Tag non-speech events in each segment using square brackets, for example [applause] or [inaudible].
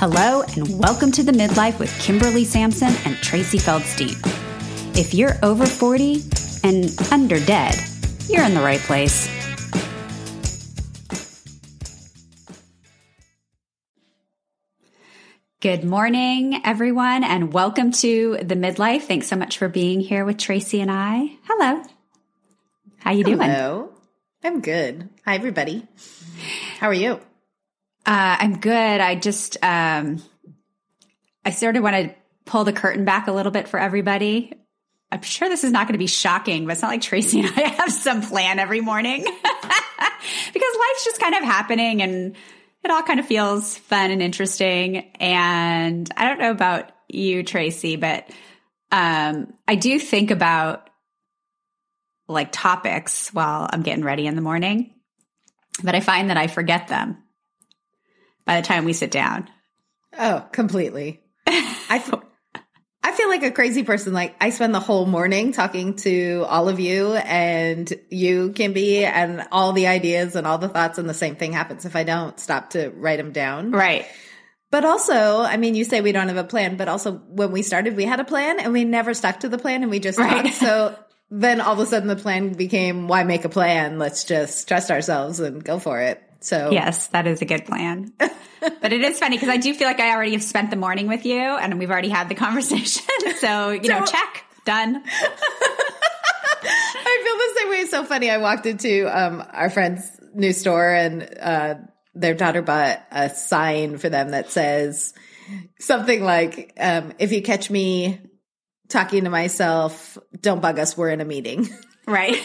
Hello, and welcome to the Midlife with Kimberly Sampson and Tracy Feldstein. If you're over 40 and under dead, you're in the right place. Good morning, everyone, and welcome to the Midlife. Thanks so much for being here with Tracy and I. Hello. How you doing? Hello. I'm good. Hi, everybody. How are you? Uh, I'm good. I just, um, I sort of want to pull the curtain back a little bit for everybody. I'm sure this is not going to be shocking, but it's not like Tracy and I [laughs] have some plan every morning [laughs] because life's just kind of happening and it all kind of feels fun and interesting. And I don't know about you, Tracy, but um, I do think about like topics while I'm getting ready in the morning, but I find that I forget them by the time we sit down. Oh, completely. I, f- I feel like a crazy person. Like I spend the whole morning talking to all of you and you, Kimby, and all the ideas and all the thoughts, and the same thing happens if I don't stop to write them down. Right. But also, I mean, you say we don't have a plan, but also when we started, we had a plan and we never stuck to the plan and we just Right. talked. So then all of a sudden the plan became, why make a plan? Let's just trust ourselves and go for it. So Yes, that is a good plan. [laughs] but it is funny because I do feel like I already have spent the morning with you and we've already had the [laughs] conversation. [laughs] So, you know, check, done. I feel the same way. It's so funny. I walked into um, our friend's new store and uh, their daughter bought a sign for them that says something like, um, if you catch me talking to myself, don't bug us. We're in a meeting. Right.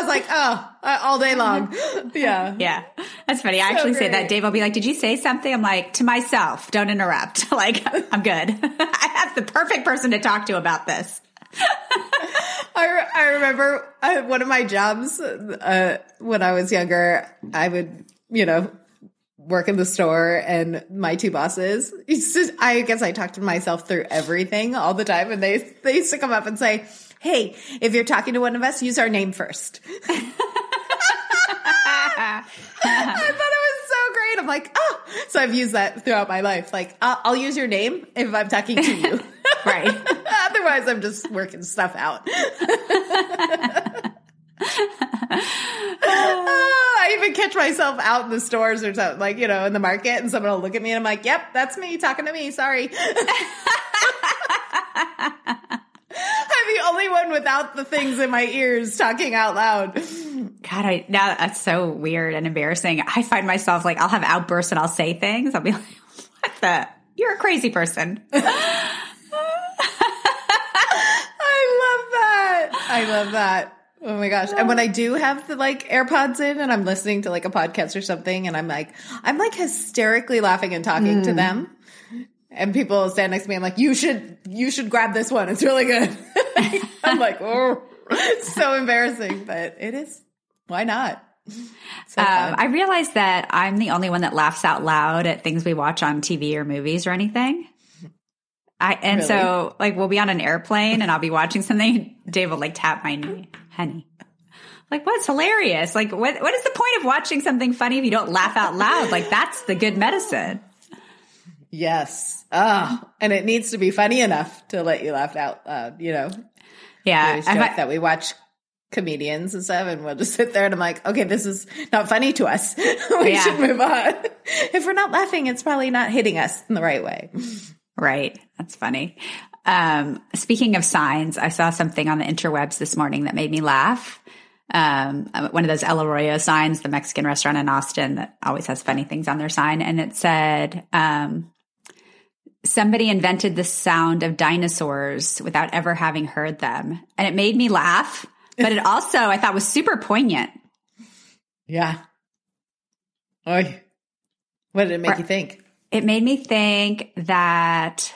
It's so great. I was like, oh, uh, all day long. [laughs] Yeah. yeah. That's funny. I actually say that. great. Dave will be like, Did you say something? I'm like, To myself, don't interrupt. [laughs] like, I'm good. [laughs] I have the perfect person to talk to about this. I, re- I remember uh, one of my jobs uh, when I was younger, I would, you know, work in the store and my two bosses, it's just, I guess I talked to myself through everything all the time. And they, they used to come up and say, Hey, if you're talking to one of us, use our name first. [laughs] I thought it was so great. I'm like, oh, so I've used that throughout my life. Like, I'll, I'll use your name if I'm talking to you. [laughs] right. [laughs] Otherwise, I'm just working stuff out. Oh, I even catch myself out in the stores or something, like, you know, in the market, and someone will look at me and I'm like, yep, that's me talking to me. Sorry. [laughs] I'm the only one without the things in my ears talking out loud. God, I now that's so weird and embarrassing. I find myself like I'll have outbursts and I'll say things. I'll be [laughs] like, "What the? You're a crazy person." [laughs] I love that. I love that. Oh my gosh. And when I do have the like AirPods in and I'm listening to like a podcast or something and I'm like, I'm like hysterically laughing and talking to hmm. them. And people stand next to me. I'm like, you should, you should grab this one. It's really good. [laughs] I'm like, oh, it's [laughs] so embarrassing, but it is. Why not? So Um. I realize that I'm the only one that laughs out loud at things we watch on TV or movies or anything. I and so like we'll be on an airplane and I'll be watching something. [laughs] Dave will like tap my knee, honey. Like what's hilarious? Like what? What is the point of watching something funny if you don't laugh out loud? Like that's the good medicine. Yes. Ah, and it needs to be funny enough to let you laugh out loud, you know? Yeah, I joke might- that we watch comedians and stuff, and we'll just sit there and I'm like, okay, this is not funny to us. [laughs] we Yeah. should move on. If we're not laughing, it's probably not hitting us in the right way. Right. That's funny. Um, speaking of signs, I saw something on the interwebs this morning that made me laugh. Um, one of those El Arroyo signs, the Mexican restaurant in Austin that always has funny things on their sign. And it said, um, somebody invented the sound of dinosaurs without ever having heard them. And it made me laugh, but it also I thought was super poignant. Yeah. Oy. What did it make Or- you think? it made me think that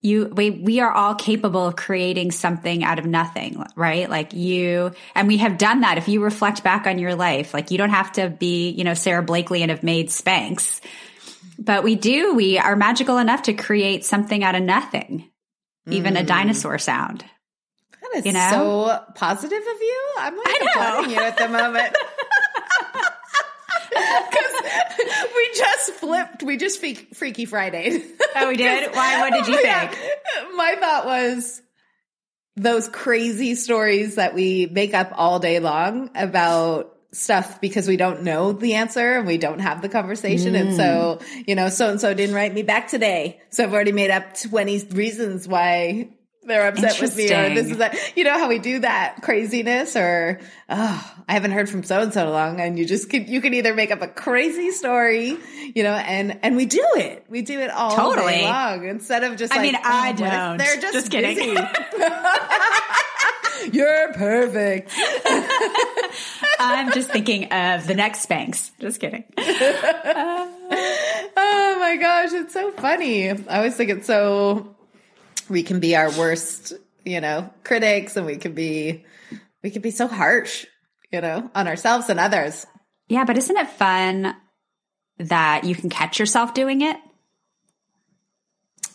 you we we are all capable of creating something out of nothing right like you and we have done that if you reflect back on your life like you don't have to be you know Sara Blakely and have made spanx but we do we are magical enough to create something out of nothing even a mm. dinosaur sound That is You know? so positive of you. I'm like applauding you at the moment. [laughs] Because we just flipped. We just freak, Freaky Friday. Oh, we did? [laughs] Why? What did you Yeah. think? My thought was those crazy stories that we make up all day long about stuff because we don't know the answer and we don't have the conversation. And so, you know, so and so didn't write me back today. So I've already made up 20 reasons why they're upset with me or this is that. You know how we do that craziness or, oh, I haven't heard from so and so long and you just can, you can either make up a crazy story, you know, and, and we do it. We do it all Totally. day long instead of just I like, mean, I oh, don't. They're just, Just kidding. [laughs] [laughs] You're perfect. [laughs] I'm just thinking of the next Spanx. Just kidding. [laughs] Oh my gosh, it's so funny. I always think it's so we can be our worst, you know, critics and we can be we can be so harsh, you know, on ourselves and others. Yeah, but isn't it fun that you can catch yourself doing it?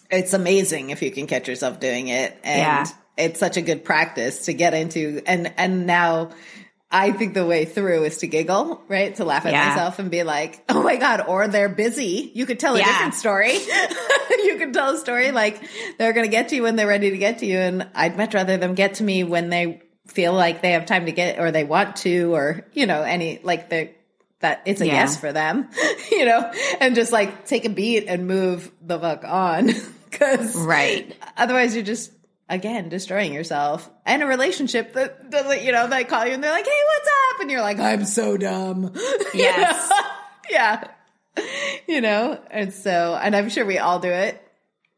It's amazing if you can catch yourself doing it and Yeah. It's such a good practice to get into and and now I think the way through is to giggle, right? To laugh at Yeah. myself and be like, "Oh my god!" Or they're busy. You could tell a Yeah. different story. [laughs] you could tell a story like they're going to get to you when they're ready to get to you, and I'd much rather them get to me when they feel like they have time to get or they want to, or you know, any like the that it's a Yeah. yes for them, [laughs] you know, and just like take a beat and move the fuck on [laughs] because Right. Otherwise, you're just again destroying yourself and a relationship that doesn't, you know, they call you and they're like, "Hey, what's up?" and you're like, "I'm so dumb." You [laughs] Yes. know? [laughs] yeah. You know, and so, and I'm sure we all do it.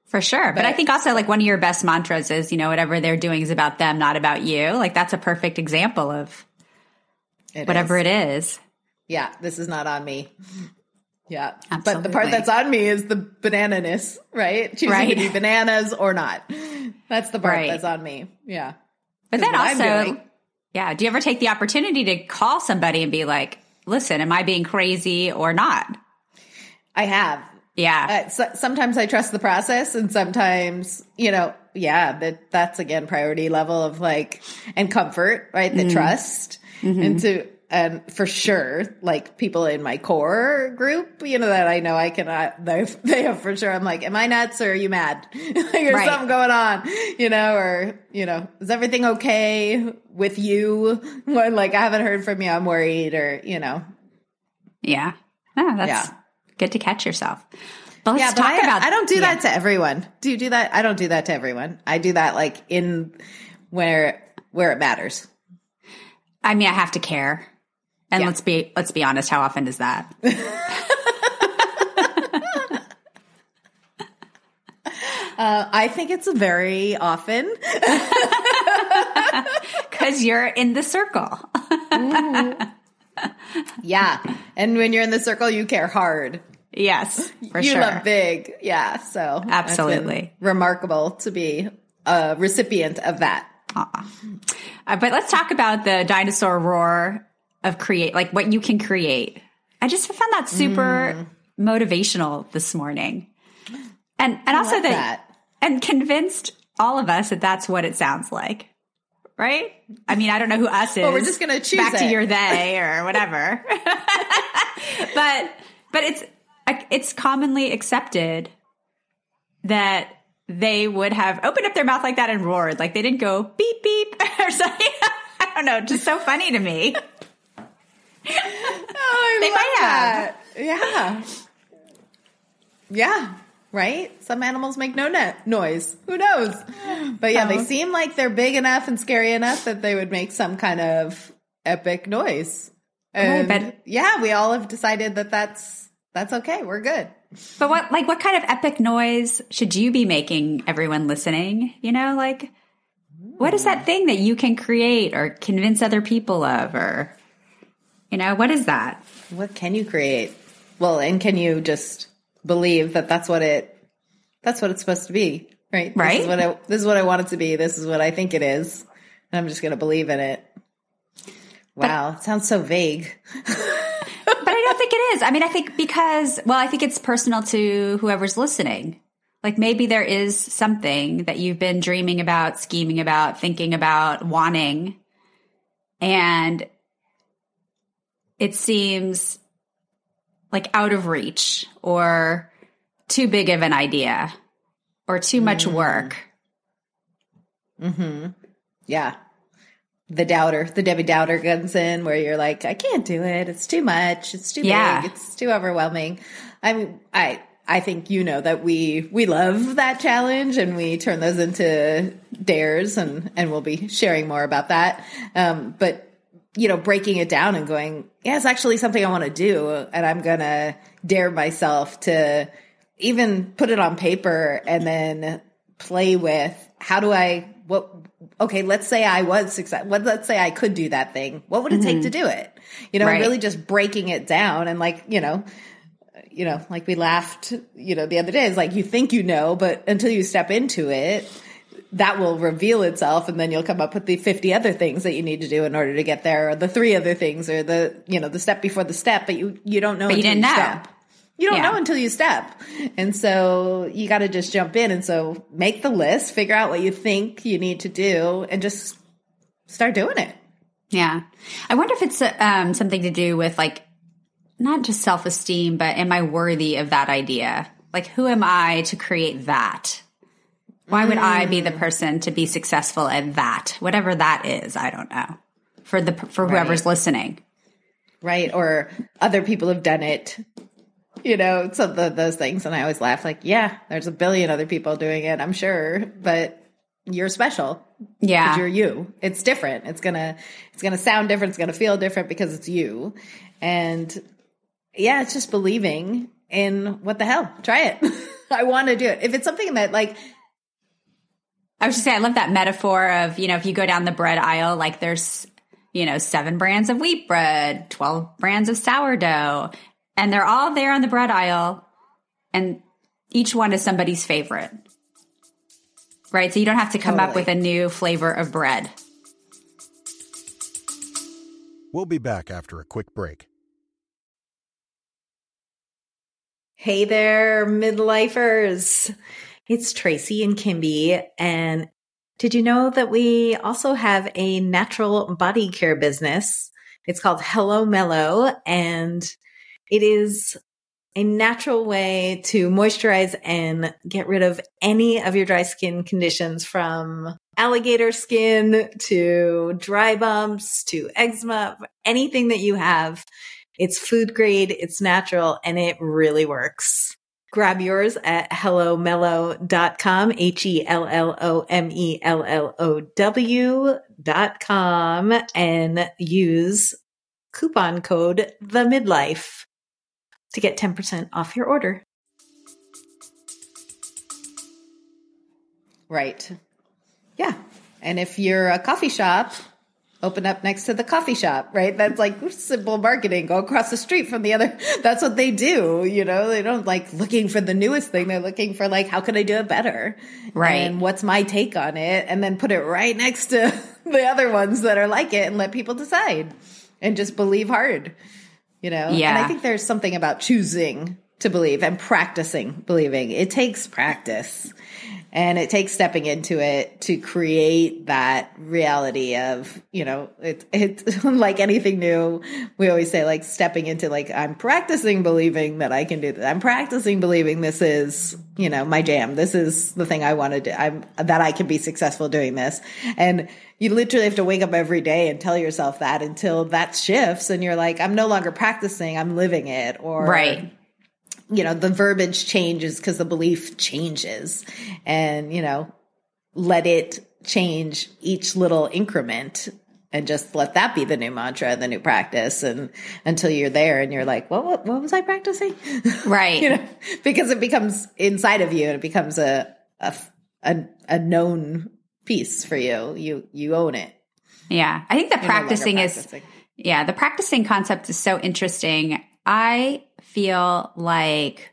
For sure. But, But- I think also like one of your best mantras is, you know, whatever they're doing is about them, not about you. Like that's a perfect example of It whatever is. it is. Yeah, this is not on me. Yeah, but the part that's on me is the banananess, right? Choosing Right. to be bananas or not. That's the part Right. that's on me. Yeah. But then also, doing. yeah, do you ever take the opportunity to call somebody and be like, listen, am I being crazy or not? I have. Yeah. Uh, so, sometimes I trust the process, and sometimes, you know, yeah, that that's again priority level of like and comfort, right? The trust, and to and for sure, like people in my core group, you know, that I know I cannot. They [laughs] they have for sure. I'm like, am I nuts or are you mad? [laughs] like, there's Right. something going on, you know, or you know, is everything okay with you? [laughs] When like I haven't heard from you, I'm worried, or you know, yeah. No, that's Yeah. good to catch yourself. But let's yeah, talk I, about I don't do yeah. that to everyone. Do you do that? I don't do that to everyone. I do that like in where where it matters. I mean, I have to care. And Yeah. let's be let's be honest, how often is that? [laughs] Uh, I think it's very often. [laughs] Because you're in the circle. Yeah, and when you're in the circle, you care hard. yes, for you sure. love big. Yeah, so Absolutely. remarkable to be a recipient of that. Uh, but let's talk about the dinosaur roar of create, like what you can create. I just found that super mm. motivational this morning, and and also that, that. and convinced all of us that that's what it sounds like, right? I mean, I don't know who us is. we're just gonna choose back to your they or whatever, [laughs] but but it's it's commonly accepted that they would have opened up their mouth like that and roared. Like they didn't go beep beep [laughs] or something. [laughs] I don't know. Just so funny to me. Oh, I They love might have. Yeah, yeah. Right? Some animals make no net noise. Who knows? But yeah, Oh. they seem like they're big enough and scary enough that they would make some kind of epic noise. And but- yeah, we all have decided that that's that's okay. We're good. But what, like, what kind of epic noise should you be making? Everyone listening, you know, like, what is that hmm. thing that you can create or convince other people of, or, you know, what is that? What can you create? Well, and can you just believe that that's what it that's what it's supposed to be, right? This Right. is what I this is what I want it to be. This is what I think it is. And I'm just going to believe in it. Wow, it sounds so vague. [laughs] But I don't think it is. I mean, I think because, well, I think it's personal to whoever's listening. Like maybe there is something that you've been dreaming about, scheming about, thinking about, wanting. And it seems like out of reach or too big of an idea or too much work. Mhm. Yeah. The doubter, the Debbie Doubter comes in where you're like, I can't do it. It's too much. It's too Yeah. big. It's too overwhelming. I mean, I, I think you know that we, we love that challenge and we turn those into dares and, and we'll be sharing more about that. Um, but you know, breaking it down and going, yeah, it's actually something I want to do. And I'm going to dare myself to even put it on paper and then play with how do I, what, okay, let's say I was success. What, let's say I could do that thing. What would it take to mm-hmm. do it? You know, Right. really just breaking it down and like, you know, you know, like we laughed, you know, the other day. is like you think you know, but until you step into it, that will reveal itself and then you'll come up with the 50 other things that you need to do in order to get there or the three other things or the, you know, the step before the step, but you, you don't know But you didn't know. step. You don't Yeah. know until you step. And so you got to just jump in. And so make the list, figure out what you think you need to do and just start doing it. Yeah. I wonder if it's um, something to do with like not just self esteem, but am I worthy of that idea? Like, who am I to create that? Why would I be the mm. person to be successful at that? Whatever that is, I don't know. For the for whoever's listening. right? Or other people have done it. You know, some of the, those things. And I always laugh like, yeah, there's a billion other people doing it, I'm sure, but you're special. Yeah. You're you. It's different. It's gonna, it's gonna sound different. It's gonna feel different because it's you. And yeah, it's just believing in what the hell. Try it. [laughs] I want to do it. If it's something that like, I was just saying, I love that metaphor of, you know, if you go down the bread aisle, like there's, you know, seven brands of wheat bread, 12 brands of sourdough, and they're all there on the bread aisle, and each one is somebody's favorite. Right? So you don't have to come up with a new flavor of bread. We'll be back after a quick break. Hey there, midlifers. It's Tracy and Kimby. And did you know that we also have a natural body care business? It's called Hello Mellow and it is a natural way to moisturize and get rid of any of your dry skin conditions from alligator skin to dry bumps to eczema, anything that you have. It's food grade, it's natural, and it really works. Grab yours at hellomellow.com, H E L L O M E L L O W dot com, and use coupon code the midlife to get 10% off your order. Right. Yeah. And if you're a coffee shop, open up next to the coffee shop, right? That's like simple marketing. Go across the street from the other. [laughs] That's what they do. You know, they don't like looking for the newest thing. They're looking for like, how can I do it better? Right. And what's my take on it? And then put it right next to [laughs] the other ones that are like it and let people decide and just believe hard, you know? And Yeah. I think there's something about choosing to believe and practicing believing. It takes practice and it takes stepping into it to create that reality of, you know, it, it's [laughs] like anything new. We always say like stepping into like, I'm practicing believing that I can do that. I'm practicing believing this is, you know, my jam. This is the thing I want to do. I'm that I can be successful doing this. And you literally have to wake up every day and tell yourself that until that shifts and you're like, I'm no longer practicing. I'm living it or Right. You know, the verbiage changes because the belief changes and, you know, let it change each little increment and just let that be the new mantra, the new practice. And until you're there and you're like, what, what, what was I practicing? [laughs] Right. you know, because it becomes inside of you and it becomes a, a, a, a known piece for you. You, you own it. Yeah. I think the You're no practicing is. Yeah, the practicing concept is so interesting. I feel like,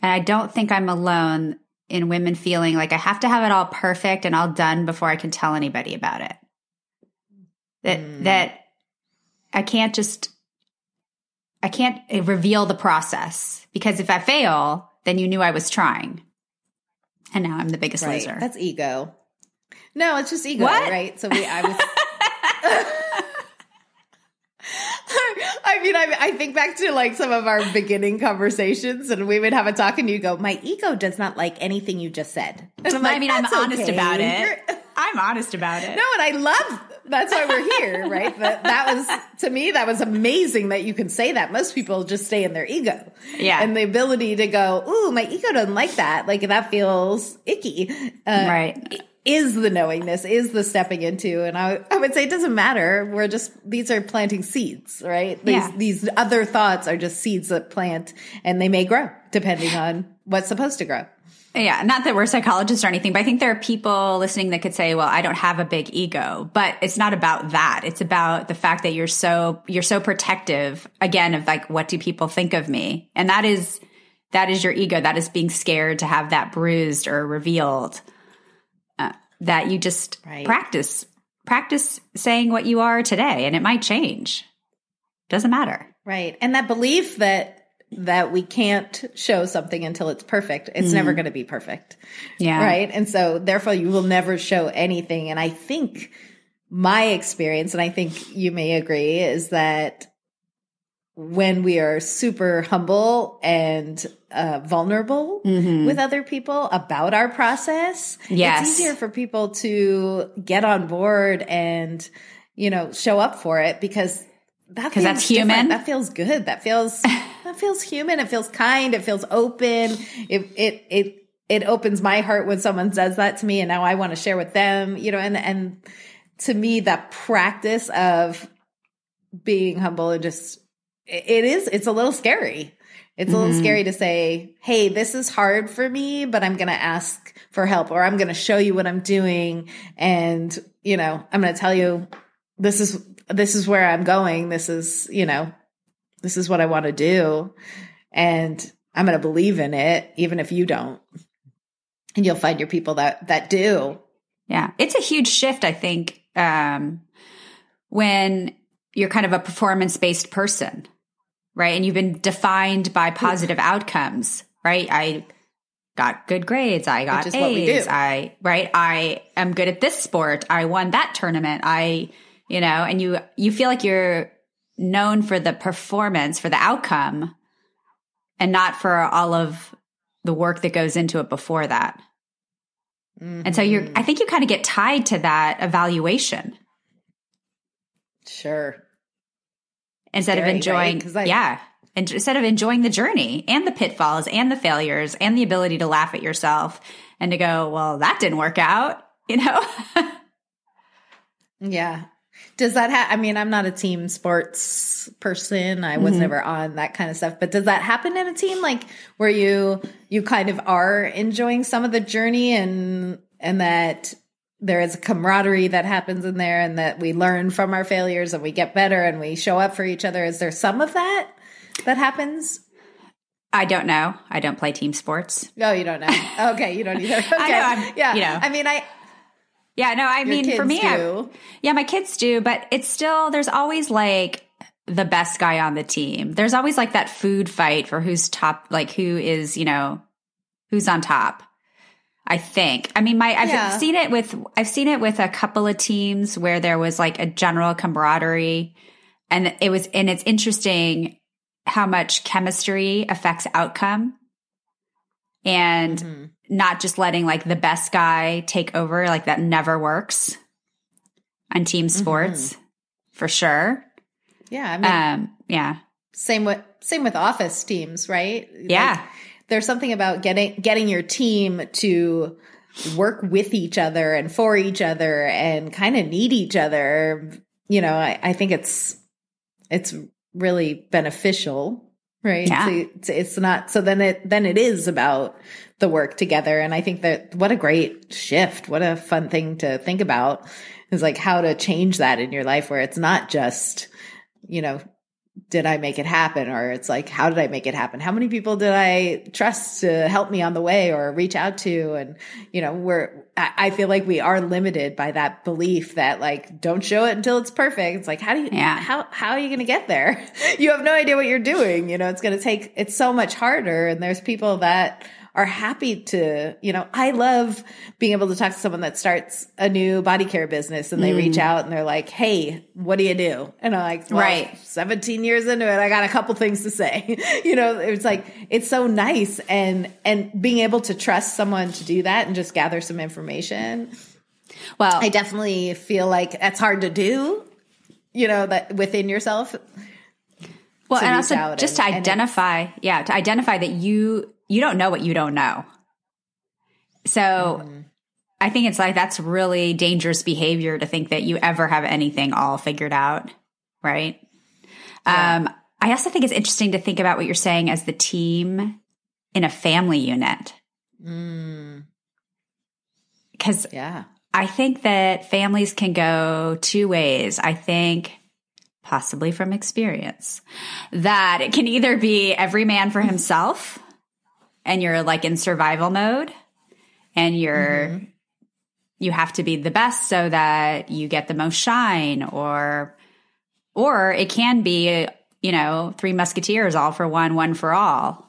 and I don't think I'm alone in women feeling like I have to have it all perfect and all done before I can tell anybody about it. That, Mm. that I can't just, I can't reveal the process because if I fail, then you knew I was trying. And now I'm the biggest Right. loser. That's ego. No, it's just ego, What? right? So we, I was. [laughs] [laughs] I mean, I, I think back to like some of our beginning conversations, and we would have a talk, and you go, "My ego does not like anything you just said." And I'm I mean, I'm "That's honest okay. about it. You're- [laughs] I'm honest about it. No, and I love that's why we're here, right? That that was to me that was amazing that you can say that. Most people just stay in their ego. Yeah. And the ability to go, "Ooh, my ego doesn't like that." Like that feels icky. Uh, Right. Is the knowingness, is the stepping into. And I I would say it doesn't matter. We're just these are planting seeds, right? These Yeah. these other thoughts are just seeds that plant and they may grow depending on what's supposed to grow. Yeah, not that we're psychologists or anything, but I think there are people listening that could say, "Well, I don't have a big ego." But it's not about that. It's about the fact that you're so you're so protective again of like what do people think of me? And that is that is your ego. That is being scared to have that bruised or revealed. That you just Right. practice practice saying what you are today and it might change. Doesn't matter. Right. And that belief that that we can't show something until it's perfect. It's never mm. going to be perfect. Yeah. Right? And so therefore you will never show anything and I think my experience and I think you may agree is that when we are super humble and uh, vulnerable with other people about our process, Yes. it's easier for people to get on board and, you know, show up for it because that 'Cause that's feels different. human. That feels good. That feels [laughs] that feels human. It feels kind. It feels open. It it it it opens my heart when someone says that to me, and now I want to share with them. You know, and and to me, that practice of being humble and just it is it's a little scary. It's a little scary to say, "Hey, this is hard for me, but I'm going to ask for help or I'm going to show you what I'm doing and, you know, I'm going to tell you this is this is where I'm going. This is, you know, this is what I want to do and I'm going to believe in it even if you don't." And you'll find your people that that do. Yeah. It's a huge shift, I think, um, when you're kind of a performance based person, right? And you've been defined by positive outcomes, right? I got good grades. I got Which is what we A's. I, right? I am good at this sport. I won that tournament. I, you know, and you, you feel like you're known for the performance, for the outcome and not for all of the work that goes into it before that. And so you're, mm-hmm. I think you kind of get tied to that evaluation Sure. instead of enjoying, right? I- yeah, and instead of enjoying the journey and the pitfalls and the failures and the ability to laugh at yourself and to go, well, that didn't work out, [laughs] you know? Yeah. Does that have, I mean, I'm not a team sports person. I was mm-hmm. never on that kind of stuff, but does that happen in a team? Like where you, you kind of are enjoying some of the journey and, and that there is a camaraderie that happens in there and that we learn from our failures and we get better and we show up for each other. Is there some of that that happens? I don't know. I don't play team sports. No, you don't know. [laughs] Okay. You don't either. Okay. I know, yeah. you know. I mean, I, Yeah, no, I mean, for me, I-. Yeah, my kids do, but it's still, there's always like the best guy on the team. There's always like that food fight for who's top, like who is, you know, who's on top. I think. I mean, my, I've Yeah. seen it with, I've seen it with a couple of teams where there was like a general camaraderie and it was, and it's interesting how much chemistry affects outcome and Mhm. not just letting like the best guy take over like that never works on team sports for sure yeah. I mean, um yeah Same with same with office teams, right? Yeah. Like, there's something about getting getting your team to work with each other and for each other and kind of need each other. You know, I, I think it's it's really beneficial, right? Yeah. To- to- it's not so then it then it is about the work together. And I think that what a great shift, what a fun thing to think about is like how to change that in your life where it's not just, you know, did I make it happen? Or it's like, how did I make it happen? How many people did I trust to help me on the way or reach out to? And, you know, we're, I feel like we are limited by that belief that like, don't show it until it's perfect. It's like, how do you, Yeah. how, how are you going to get there? [laughs] You have no idea what you're doing. You know, it's going to take, it's so much harder. And there's people that are happy to, you know, I love being able to talk to someone that starts a new body care business and they mm. reach out and they're like, Hey, what do you do? And I'm like, well, Right. 17 years into it, I got a couple things to say. [laughs] you know, it's like, it's so nice. And, and being able to trust someone to do that and just gather some information. Well, I definitely feel like that's hard to do, you know, that within yourself. well, and also just and- to identify, yeah, to identify that you you don't know what you don't know. So Mm-hmm. I think it's like that's really dangerous behavior to think that you ever have anything all figured out, right? Um, I also think it's interesting to think about what you're saying as the team in a family unit. Mm, Because yeah. I think that families can go two ways. I think, possibly from experience, that it can either be every man for himself and you're like in survival mode and you're, you have to be the best so that you get the most shine or, or it can be, you know, three musketeers, all for one, one for all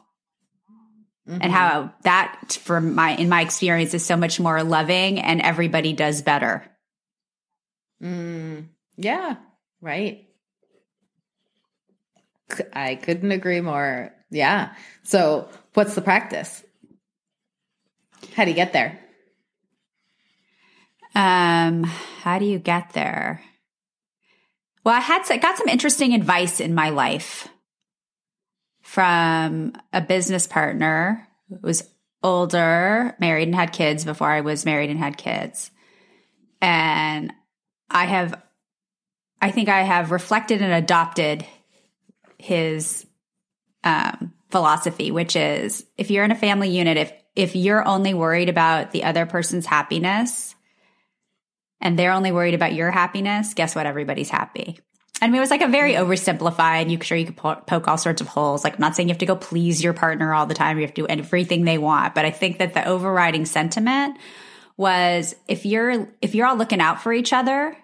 and how that from my in my experience is so much more loving and everybody does better Mm, yeah. Right. i couldn't agree more. Yeah. So, what's the practice? How do you get there? um how do you get there well i had I got some interesting advice in my life from a business partner who was older married and had kids before i was married and had kids and i have i think i have reflected and adopted his um, philosophy, which is if you're in a family unit, if if you're only worried about the other person's happiness and they're only worried about your happiness, guess what? Everybody's happy. I mean, it was like a very oversimplified. And you sure you could po- poke all sorts of holes. Like, I'm not saying you have to go please your partner all the time. You have to do everything they want, but I think that the overriding sentiment was if you're if you're all looking out for each other,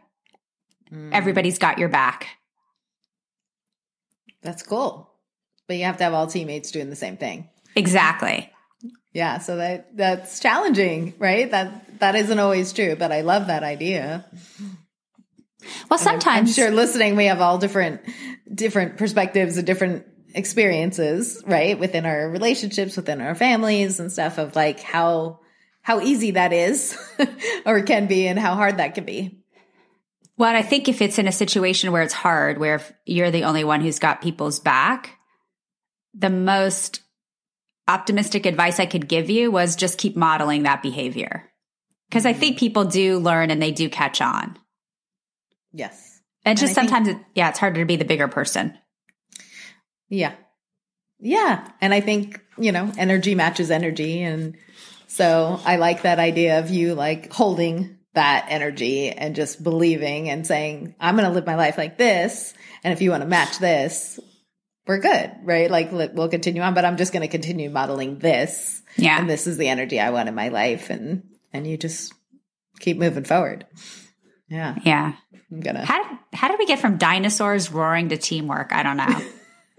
everybody's got your back. That's cool. But you have to have all teammates doing the same thing. Exactly. Yeah, so that that's challenging, right? That that isn't always true, but I love that idea. Well, sometimes I'm sometimes sure listening we have all different different perspectives and different experiences, right? Within our relationships, within our families and stuff of like how how easy that is [laughs] or can be and how hard that can be. Well, I think if it's in a situation where it's hard, where if you're the only one who's got people's back, the most optimistic advice I could give you was just keep modeling that behavior. Because I think mm-hmm. people do learn and they do catch on. Yes. And just think- sometimes, it, yeah, it's harder to be the bigger person. Yeah. Yeah. And I think, you know, energy matches energy. And so I like that idea of you like holding that energy and just believing and saying, I'm going to live my life like this. And if you want to match this, we're good, right? Like we'll continue on, but I'm just going to continue modeling this. Yeah. And this is the energy I want in my life. And, and you just keep moving forward. Yeah. Yeah. I'm going to. How, how did we get from dinosaurs roaring to teamwork? I don't know.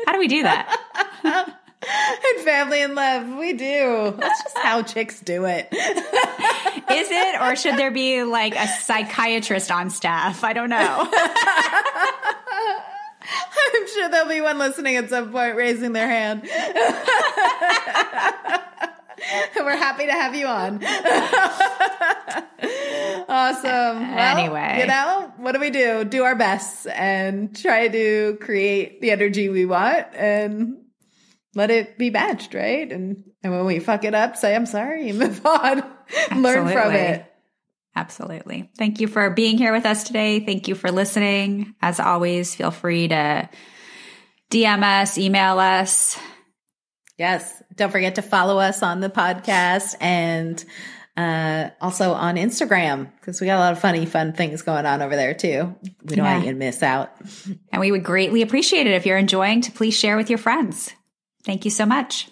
How do we do that? [laughs] [laughs] And family and love, we do. That's just how [laughs] chicks do it. Is it, or should there be like a psychiatrist on staff? I don't know. I'm sure there'll be one listening at some point raising their hand. [laughs] We're happy to have you on. [laughs] awesome. Uh, well, Anyway. you know, what do we do? Do our best and try to create the energy we want and let it be matched, right? And and when we fuck it up, say I'm sorry, move on, [laughs] learn from it. Absolutely. Thank you for being here with us today. Thank you for listening. As always, feel free to DM us, email us. Yes. Don't forget to follow us on the podcast and uh, also on Instagram because we got a lot of funny, fun things going on over there too. We don't Yeah. want you to miss out. And we would greatly appreciate it if you're enjoying to please share with your friends. Thank you so much.